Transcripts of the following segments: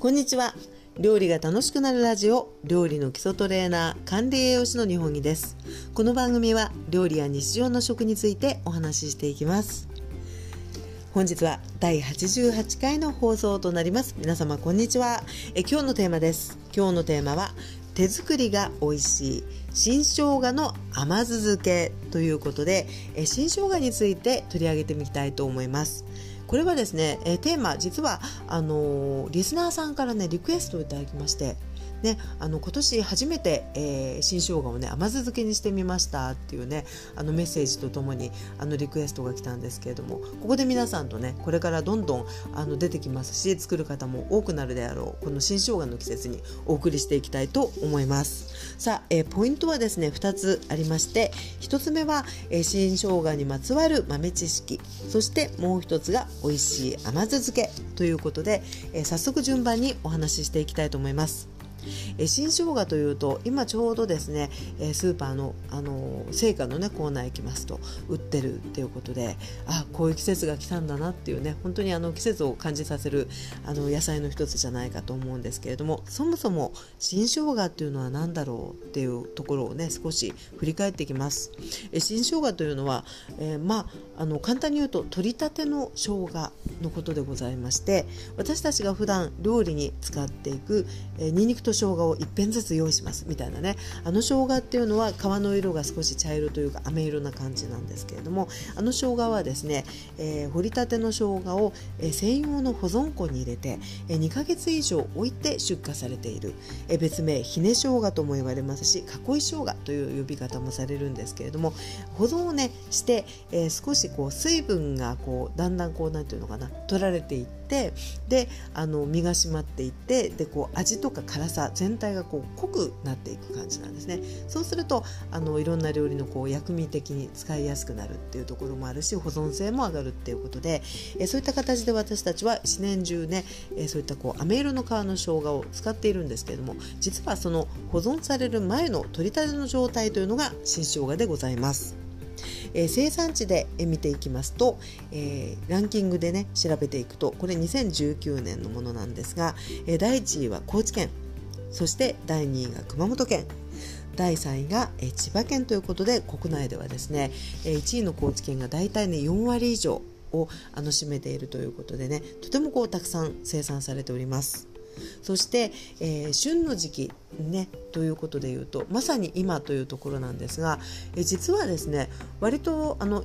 こんにちは。料理が楽しくなるラジオ料理の基礎トレーナー管理栄養士の日本木です。この番組は料理や日常の食についてお話ししていきます。本日は第88回の放送となります。皆様こんにちは。え今日のテーマです。今日のテーマは手作りが美味しい新生姜の甘酢漬けということでえ新生姜について取り上げてみたいと思います。これはですね、えテーマ実はあのリスナーさんからねリクエストをいただきましてね、あの今年初めて、えー、新生姜をね甘酢漬けにしてみましたっていうねあのメッセージとともにあのリクエストが来たんですけれどもここで皆さんとねこれからどんどんあの出てきますし作る方も多くなるであろうこの新生姜の季節にお送りしていきたいと思います。さあ、えー、ポイントはですね2つありまして1つ目は、えー、新生姜にまつわる豆知識そしてもう1つが美味しい甘酢漬けということで、えー、早速順番にお話ししていきたいと思います。え新生姜というと今ちょうどですね、えスーパーのあの青果のねコーナー行きますと売ってるっていうことであこういう季節が来たんだなっていうね本当にあの季節を感じさせるあの野菜の一つじゃないかと思うんですけれどもそもそも新生姜っていうのは何だろうっていうところをね少し振り返っていきます。え新生姜というのは、えー、まああの簡単に言うと取りたての生姜のことでございまして私たちが普段料理に使っていく、えー、ニンニクと生姜を一片ずつ用意しますみたいなね。あの生姜っていうのは皮の色が少し茶色というか飴色な感じなんですけれどもあの生姜はですね、えー、掘りたての生姜を、えー、専用の保存庫に入れて、えー、2ヶ月以上置いて出荷されている、えー、別名ひね生姜とも言われますし囲い生姜という呼び方もされるんですけれども保存をねして、えー、少しこう水分がこうだんだんこうなんていうのかな取られていってであの身が締まっていってでこう味とか辛さ全体がこう濃くなっていく感じなんですねそうするとあのいろんな料理のこう薬味的に使いやすくなるっていうところもあるし保存性も上がるっていうことでえそういった形で私たちは一年中ねえそういったこう飴色の皮の生姜を使っているんですけれども実はその保存される前の取り立ての状態というのが新生姜でございます。えー、生産地で見ていきますと、えー、ランキングでね調べていくとこれ2019年のものなんですが、えー、第1位は高知県そして第2位が熊本県第3位が、千葉県ということで国内ではですね、1位の高知県が大体ね4割以上をあの占めているということでねとてもこうたくさん生産されております。そして、えー、旬の時期ねということで言うとまさに今というところなんですが、え実はですね割とあの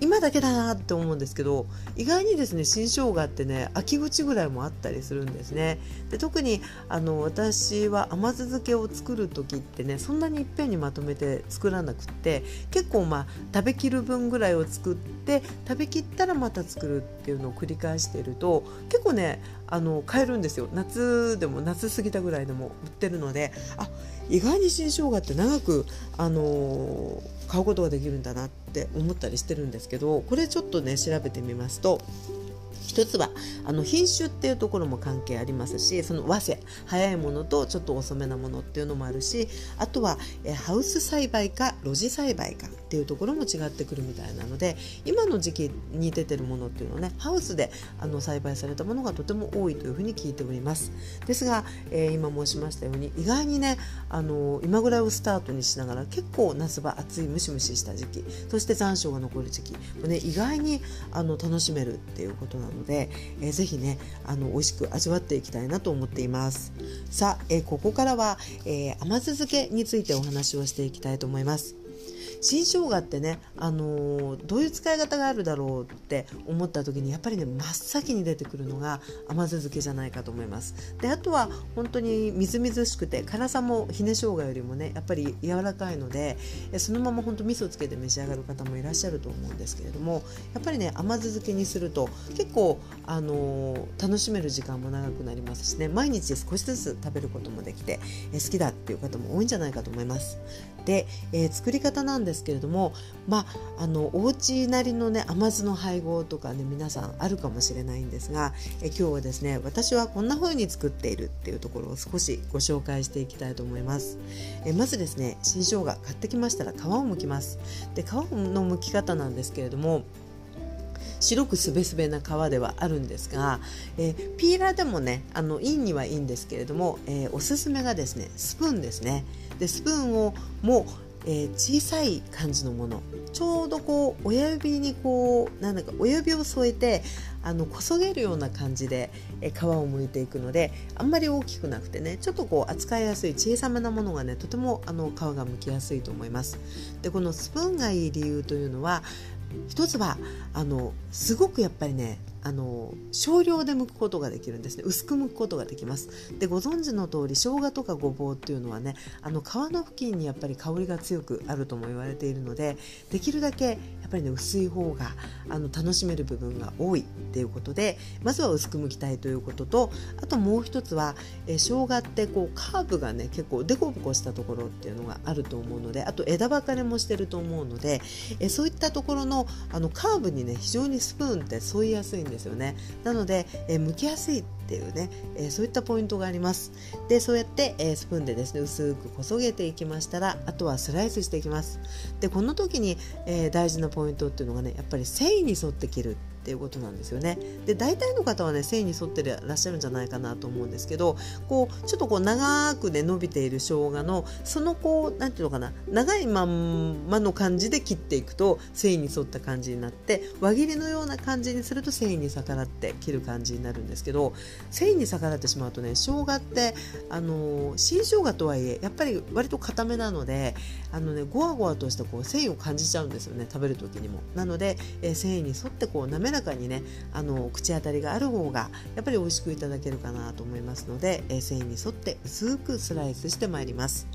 今だけだなって思うんですけど意外にですね新生姜ってね秋口ぐらいもあったりするんですね。で特にあの私は甘酢漬けを作る時ってねそんなにいっぺんにまとめて作らなくって結構まあ食べきる分ぐらいを作って食べきったらまた作るっていうのを繰り返していると結構ねあの買えるんですよ。夏でも夏過ぎたぐらいでも売ってるのであ意外に新生姜って長く、あのー、買うことができるんだなって思ったりしてるんですけどこれちょっとね調べてみますと一つはあの品種っていうところも関係ありますしその早生早いものとちょっと遅めなものっていうのもあるしあとはえハウス栽培か露地栽培かっていうところも違ってくるみたいなので今の時期に出てるものっていうのはねハウスであの栽培されたものがとても多いというふうに聞いております。ですが、えー、今申しましたように意外にねあの今ぐらいをスタートにしながら結構夏場暑いムシムシした時期そして残暑が残る時期もね意外にあの楽しめるっていうことなので、でえー、ぜひねあの美味しく味わっていきたいなと思っています。さあ、えー、ここからは、えー、甘酢漬けについてお話をしていきたいと思います。新生姜ってね、あのー、どういう使い方があるだろうって思った時にやっぱりね真っ先に出てくるのが甘酢漬けじゃないかと思います。であとは本当にみずみずしくて辛さもひね生姜よりもねやっぱり柔らかいのでそのまま本当味噌つけて召し上がる方もいらっしゃると思うんですけれどもやっぱりね甘酢漬けにすると結構、あのー、楽しめる時間も長くなりますしね。毎日少しずつ食べることもできて好きだっていう方も多いんじゃないかと思います。で、えー、作り方なんですけれどもまああのお家なりのね甘酢の配合とかね皆さんあるかもしれないんですが、え今日はですね私はこんな風に作っているっていうところを少しご紹介していきたいと思います。えまずですね新生姜買ってきましたら皮を剥きます。で皮の剥き方なんですけれども白くすべすべな皮ではあるんですが、えー、ピーラーでもねあのいいにはいいんですけれども、えー、おすすめがですねスプーンですね。でスプーンをもうえー、小さい感じのもの。ちょうどこう親指にこうなんだか親指を添えてあのこそげるような感じで、えー、皮を剥いていくのであんまり大きくなくてねちょっとこう扱いやすい小さめなものがねとてもあの皮が剥きやすいと思います。でこのスプーンがいい理由というのは一つはあのすごくやっぱりねあの少量で剥くことができるんですね。薄く剥くことができます。でご存知の通り生姜とかごぼうっていうのはねあの皮の付近にやっぱり香りが強くあるとも言われているのでできるだけやっぱりね薄い方があの楽しめる部分が多い。っていうことでまずは薄く剥きたいということとあともう一つは、え生姜ってこうカーブがね結構デコボコしたところっていうのがあると思うのであと枝分かれもしてると思うので、えそういったところのあのカーブにね非常にスプーンって沿いやすいんですですよね。なので、えー、剥きやすいっていうね、えー、そういったポイントがあります。でそうやって、えー、スプーンでですね薄くこそげていきましたらあとはスライスしていきます。でこの時に、え大事なポイントっていうのがねやっぱり繊維に沿って切る。っていうことなんですよね。で大体の方はね繊維に沿ってらっしゃるんじゃないかなと思うんですけどこうちょっとこう長くね伸びている生姜のそのこう何ていうのかな長いまんまの感じで切っていくと繊維に沿った感じになって輪切りのような感じにすると繊維に逆らって切る感じになるんですけど繊維に逆らってしまうとね生姜ってあの新生姜とはいえやっぱり割と固めなのであのねゴワゴワとしたこう繊維を感じちゃうんですよね食べる時にも。なので、えー、繊維に沿ってこう滑ららかにねあの口当たりがある方がやっぱり美味しくいただけるかなと思いますので、え繊維に沿って薄くスライスしてまいります、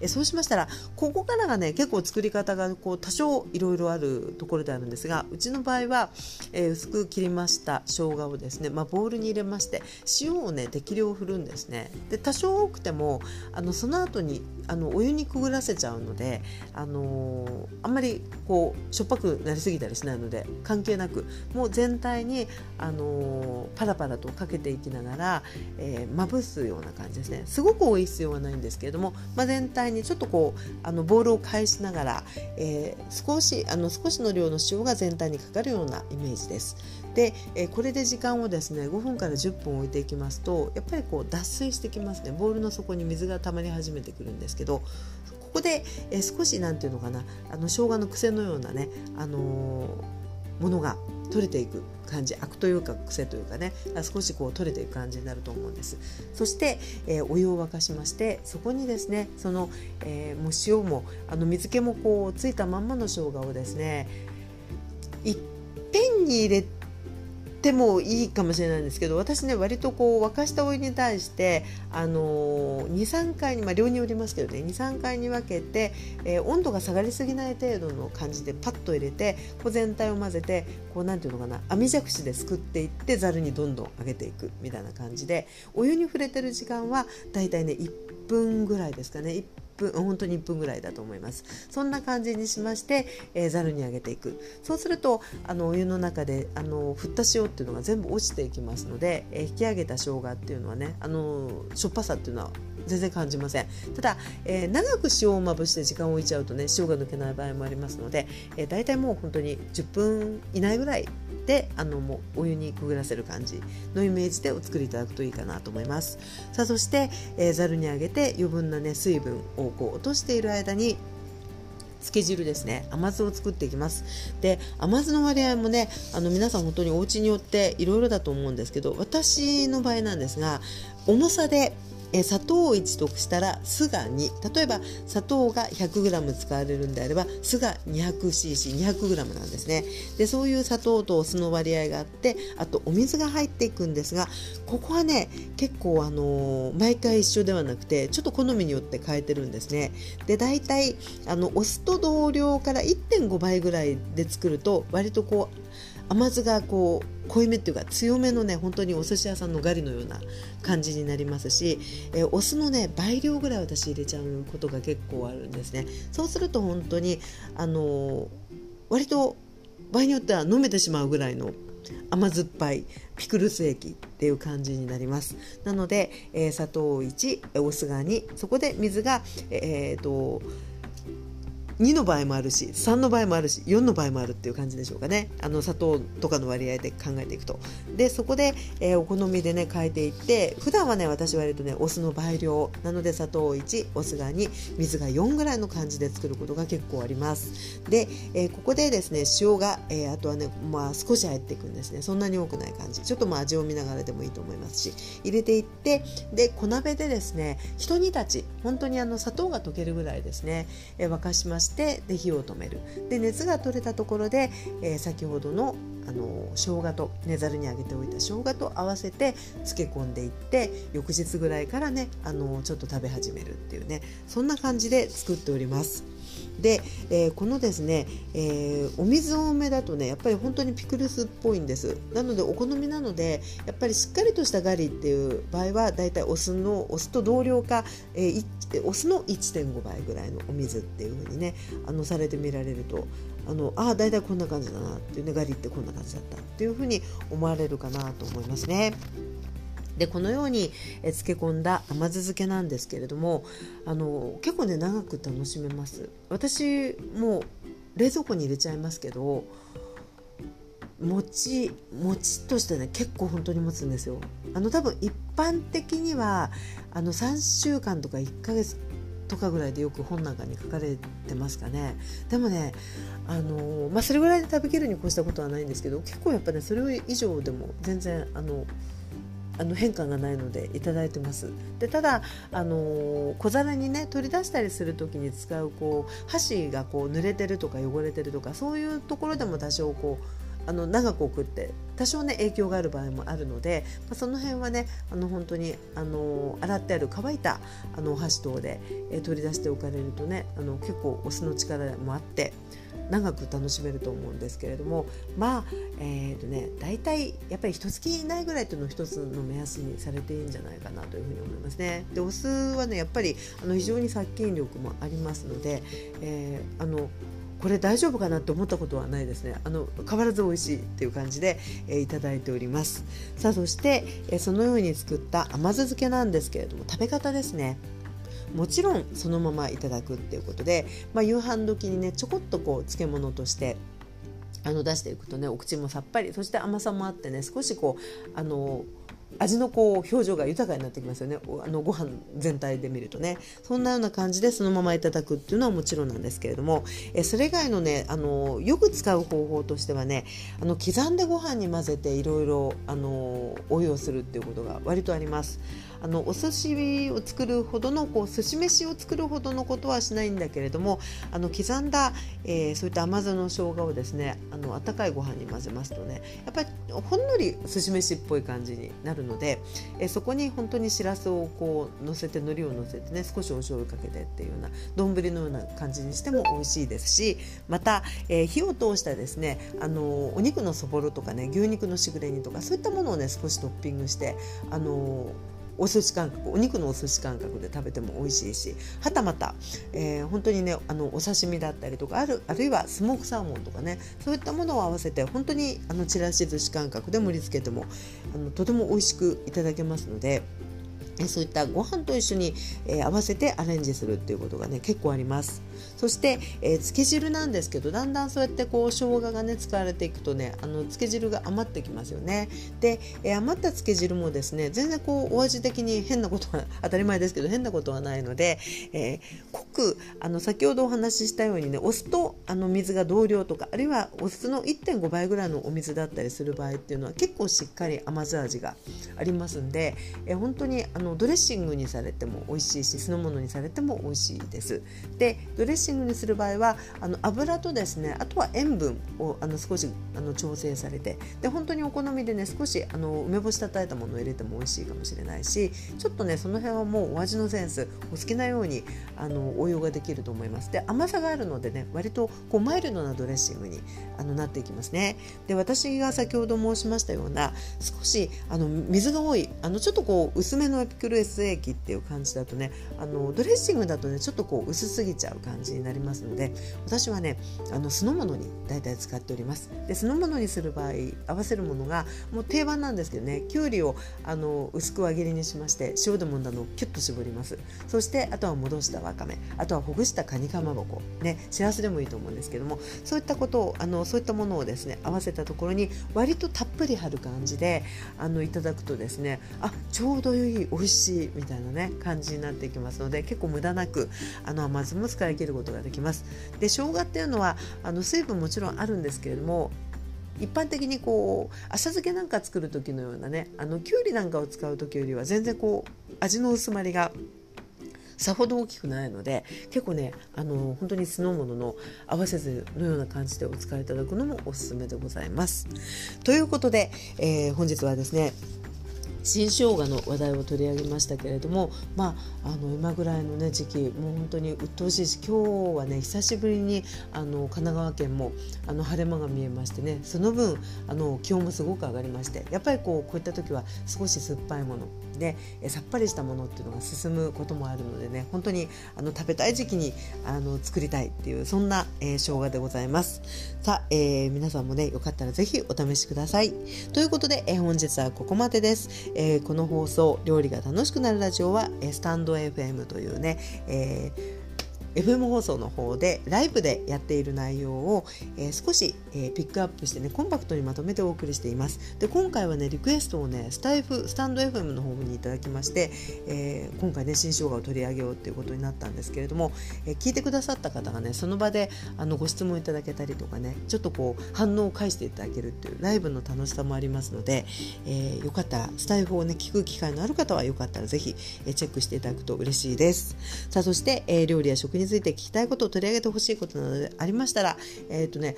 えそうしましたらここからがね結構作り方がこう多少いろいろあるところであるんですがうちの場合は、え薄く切りました生姜をですね、まあ、ボウルに入れまして塩をね適量振るんですね。で多少多くてもあのその後にあのお湯にくぐらせちゃうので、あのー、あんまりこうしょっぱくなりすぎたりしないので関係なくもう全体に、あのー、パラパラとかけていきながら、えー、まぶすような感じですねすごく多い必要はないんですけれども、まあ、全体にちょっとこうあのボールを返しながら、えー、少しあの少しの量の塩が全体にかかるようなイメージです。で、えこれで時間をですね5分から10分置いていきますとやっぱりこう脱水してきますねボウルの底に水が溜まり始めてくるんですけどここで、え少し何て言うのかなあの生姜の癖のようなね、あのー、ものが取れていく感じ悪というか癖というかね。少しこう取れていく感じになると思うんです。そして、えー、お湯を沸かしましてそこにですねその、えー、もう塩もあの水気もこうついたまんまの生姜をですねいっぺんに入れててもいいかもしれないんですけど私ね割とこう沸かしたお湯に対してあの23回に、まあ、量によりますけどね23回に分けて、えー、温度が下がりすぎない程度の感じでパッと入れてこう全体を混ぜてこうなんていうのかな網じゃくしですくっていってざるにどんどん上げていくみたいな感じでお湯に触れてる時間はだいたいね1分ぐらいですかね。1分本当に1分ぐらいだと思います。そんな感じにしましてざる、えー、に上げていく。そうするとあのお湯の中であの振った塩っていうのが全部落ちていきますので、えー、引き上げた生姜っていうのはねあのしょっぱさっていうのは全然感じません。ただ、えー、長く塩をまぶして時間を置いちゃうとね塩が抜けない場合もありますので、えー、大体もう本当に10分以内ぐらいであのもうお湯にくぐらせる感じのイメージでお作りいただくといいかなと思います。さあそしてざる、えー、にあげて余分なね水分をこう落としている間に漬け汁ですね甘酢を作っていきます。で甘酢の割合もねあの皆さん本当にお家によっていろいろだと思うんですけど私の場合なんですが重さでえ砂糖を1としたら酢が2例えば砂糖が 100g 使われるんであれば酢が 200cc200g なんですね。でそういう砂糖とお酢の割合があってあとお水が入っていくんですがここはね結構あのー、毎回一緒ではなくてちょっと好みによって変えてるんですね。で大体あのお酢と同量から1.5倍ぐらいで作ると割とこう甘酢がこう濃いめっていうか強めのね本当にお寿司屋さんのガリのような感じになりますし、えー、お酢のね倍量ぐらい私入れちゃうことが結構あるんですね。そうすると本当にあのー、割と場合によっては飲めてしまうぐらいの甘酸っぱいピクルス液っていう感じになります。なので、えー、砂糖1お酢が2そこで水がえー、っと2の場合もあるし3の場合もあるし4の場合もあるっていう感じでしょうかね。あの砂糖とかの割合で考えていくと。でそこで、えー、お好みでね変えていって普段はね私割とねお酢の倍量なので砂糖1お酢が2水が4ぐらいの感じで作ることが結構あります。で、えー、ここでですね塩が、えー、あとはね、まあ、少し入っていくんですね。そんなに多くない感じ。ちょっとまあ味を見ながらでもいいと思いますし。入れていってで小鍋でですねひと煮立ち。本当にあの砂糖が溶けるぐらいですね、えー、沸かしましてで火を止めるで熱が取れたところで、えー、先ほどのあの生姜と寝ざるにあげておいた生姜と合わせて漬け込んでいって翌日ぐらいからねあのちょっと食べ始めるっていうねそんな感じで作っております。で、えー、このですね、えー、お水多めだとねやっぱり本当にピクルスっぽいんですなのでお好みなのでやっぱりしっかりとしたガリっていう場合はだいたいお酢のお酢と同量か、えー、お酢の1.5倍ぐらいのお水っていう風にねあのされてみられるとあのあだいたいこんな感じだなっていうねガリってこんな感じだったっていう風に思われるかなと思いますね。でこのように漬け込んだ甘酢漬けなんですけれどもあの結構ね長く楽しめます。私もう冷蔵庫に入れちゃいますけどもちもちっとしてね結構本当に持つんですよ。あの多分一般的にはあの3週間とか1ヶ月とかぐらいでよく本なんかに書かれてますかね。でもねあのまあそれぐらいで食べきるに越したことはないんですけど結構やっぱねそれ以上でも全然あのあの変化がないのでいただいてます。でただあの小皿にね取り出したりする時に使うこう箸がこう濡れてるとか汚れてるとかそういうところでも多少こうあの長く送って多少ね影響がある場合もあるので、まあ、その辺はねあの本当にあの洗ってある乾いたあのお箸等で、え取り出しておかれるとねあの結構お酢の力もあって長く楽しめると思うんですけれどもまあえーとね大体やっぱり一月以内ぐらいというのを一つの目安にされていいんじゃないかなというふうに思いますね。でお酢はねやっぱりあの非常に殺菌力もありますので、えー、あのこれ大丈夫かなと思ったことはないですね。あの変わらず美味しいっていう感じで、えー、いただいております。さあそして、えー、そのように作った甘酢漬けなんですけれども食べ方ですね。もちろんそのままいただくっていうことで、まあ、夕飯時にねちょこっとこう漬物としてあの出していくとねお口もさっぱりそして甘さもあってね少しこうあの味のこう表情が豊かになってきますよねあのご飯全体で見るとねそんなような感じでそのままいただくっていうのはもちろんなんですけれどもえそれ以外のねあのよく使う方法としてはねあの刻んでご飯に混ぜていろいろ応用するっていうことが割とあります。あのお寿司を作るほどのこう寿司飯を作るほどのことはしないんだけれどもあの刻んだ、えー、そういった甘酢の生姜をですねあの温かいご飯に混ぜますとねやっぱりほんのり寿司飯っぽい感じになるので、えー、そこに本当にしらすをこう乗せて海苔を乗せてね少しお醤油かけてっていうような丼のような感じにしても美味しいですしまた、えー、火を通したですねあのお肉のそぼろとかね牛肉のしぐれ煮とかそういったものをね少しトッピングしてあのお寿司感覚お肉のお寿司感覚で食べても美味しいしはたまた、えー、本当にねあのお刺身だったりとかあるあるいはスモークサーモンとかねそういったものを合わせて本当にあのちらし寿司感覚で盛り付けてもあのとても美味しくいただけますので。そういったご飯と一緒に、えー、合わせてアレンジするっていうことがね結構ありますそして、えー、漬け汁なんですけどだんだんそうやってこう生姜がね使われていくとねあの漬け汁が余ってきますよねで、えー、余った漬け汁もですね全然こうお味的に変なことは当たり前ですけど変なことはないので、えー、濃くあの先ほどお話ししたようにねお酢とあの水が同量とかあるいはお酢の1.5倍ぐらいのお水だったりする場合っていうのは結構しっかり甘酢味がありますんで、えー、本当にあのドレッシングにされても美味しいし酢の物にされても美味しいです。でドレレッシングにする場合はあの油とですねあとは塩分をあの少しあの調整されてで本当にお好みでね少しあの梅干したたいたものを入れても美味しいかもしれないしちょっとねその辺はもうお味のセンスお好きなようにあの応用ができると思います。で甘さがあるのでね割とこうマイルドなドレッシングにあのなっていきますね。で私が先ほど申しましたような少しあの水が多いあのちょっとこう薄めのエピクルエス液っていう感じだとねあのドレッシングだとねちょっとこう薄すぎちゃう感感じになりますので私はねあの酢の物に大体使っております。で酢の物にする場合合わせるものがもう定番なんですけどねきゅうりをあの薄く輪切りにしまして塩でもんだのをキュッと絞ります。そしてあとは戻したわかめあとはほぐしたカニかまぼこねしらすでもいいと思うんですけどもそういったことをあのそういったものをですね合わせたところに割とたっぷり張る感じであのいただくとですねあちょうどいい美味しいみたいなね感じになっていきますので結構無駄なくあの甘酢も使い切ることができますで生姜っていうのはあの水分もちろんあるんですけれども一般的にこう浅漬けなんか作る時のようなねあのきゅうりなんかを使う時よりは全然こう味の薄まりがさほど大きくないので結構ねあの本当に酢の物の合わせずのような感じでお使いいただくのもおすすめでございます。ということで、えー、本日はですね新生姜の話題を取り上げましたけれども、まあ、あの今ぐらいの、ね、時期もう本当に鬱陶しいし今日はね久しぶりにあの神奈川県もあの晴れ間が見えましてねその分あの気温もすごく上がりましてやっぱりこうこういった時は少し酸っぱいものでさっぱりしたものっていうのが進むこともあるのでね本当にあの食べたい時期にあの作りたいっていうそんな、えー、生姜でございます。さあ、えー、皆さんもねよかったら是非お試しください。ということで、えー、本日はここまでです。えー、この放送「料理が楽しくなるラジオは」えスタンド FM というね、えー FM 放送の方でライブでやっている内容を、えー、少し、えー、ピックアップしてねコンパクトにまとめてお送りしています。で今回はねリクエストをねスタイフスタンド FM の方にいただきまして、えー、今回ね新生姜を取り上げようっていうことになったんですけれども、え聞いてくださった方がねその場であのご質問いただけたりとかねちょっとこう反応を返していただけるっていうライブの楽しさもありますので、えよかったらスタイフをね聞く機会のある方はよかったらぜひ、えチェックしていただくと嬉しいです。さあそして、え料理や食について聞きたいことを取り上げてほしいことなどでありましたら、えっ、ー、とね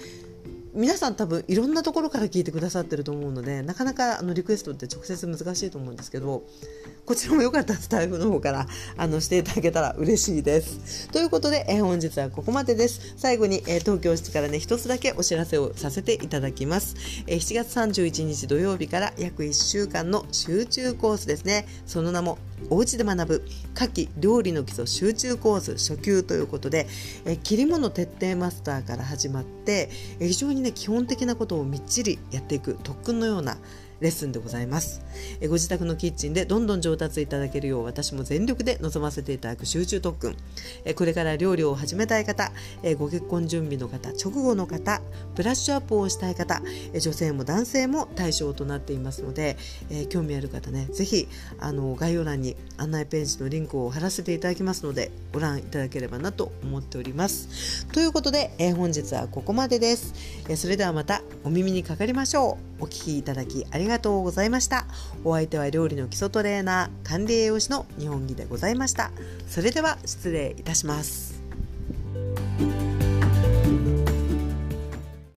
皆さん多分いろんなところから聞いてくださってると思うのでなかなかあのリクエストって直接難しいと思うんですけどこちらもよかったらスタイフの方からあのしていただけたら嬉しいです。ということで、えー、本日はここまでです。最後に、えー、東京市からね一つだけお知らせをさせていただきます。えー、7月31日土曜日から約1週間の集中コースですね。その名もおうちで学ぶ夏季料理の基礎集中コース初級ということで、え切り物徹底マスターから始まって、え非常にね基本的なことをみっちりやっていく特訓のようなレッスンでございます。えご自宅のキッチンでどんどん上達いただけるよう私も全力で臨ませていただく集中特訓。えこれから料理を始めたい方えご結婚準備の方直後の方ブラッシュアップをしたい方え女性も男性も対象となっていますのでえ興味ある方ねぜひあの概要欄に案内ページのリンクを貼らせていただきますのでご覧いただければなと思っております。ということでえ本日はここまでです。えそれではまたお耳にかかりましょう。お聴きいただきありがとうございますがとうございました。お相手は料理の基礎トレーナー、管理栄養士の日本木でございました。それでは失礼いたします。